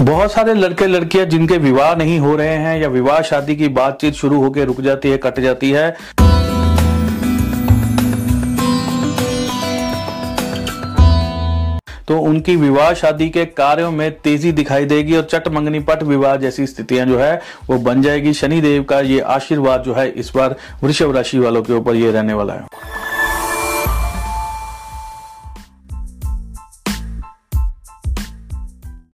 बहुत सारे लड़के लड़कियाँ जिनके विवाह नहीं हो रहे हैं या विवाह शादी की बातचीत शुरू होकर रुक जाती है, कट जाती है। तो उनकी विवाह शादी के कार्यों में तेज़ी दिखाई देगी और चट मंगनी पट विवाह जैसी स्थितियाँ जो है, वो बन जाएगी। शनि देव का ये आशीर्वाद जो है, इस बार वृषभ राशि वालों के ऊपर ये रहने वाला है।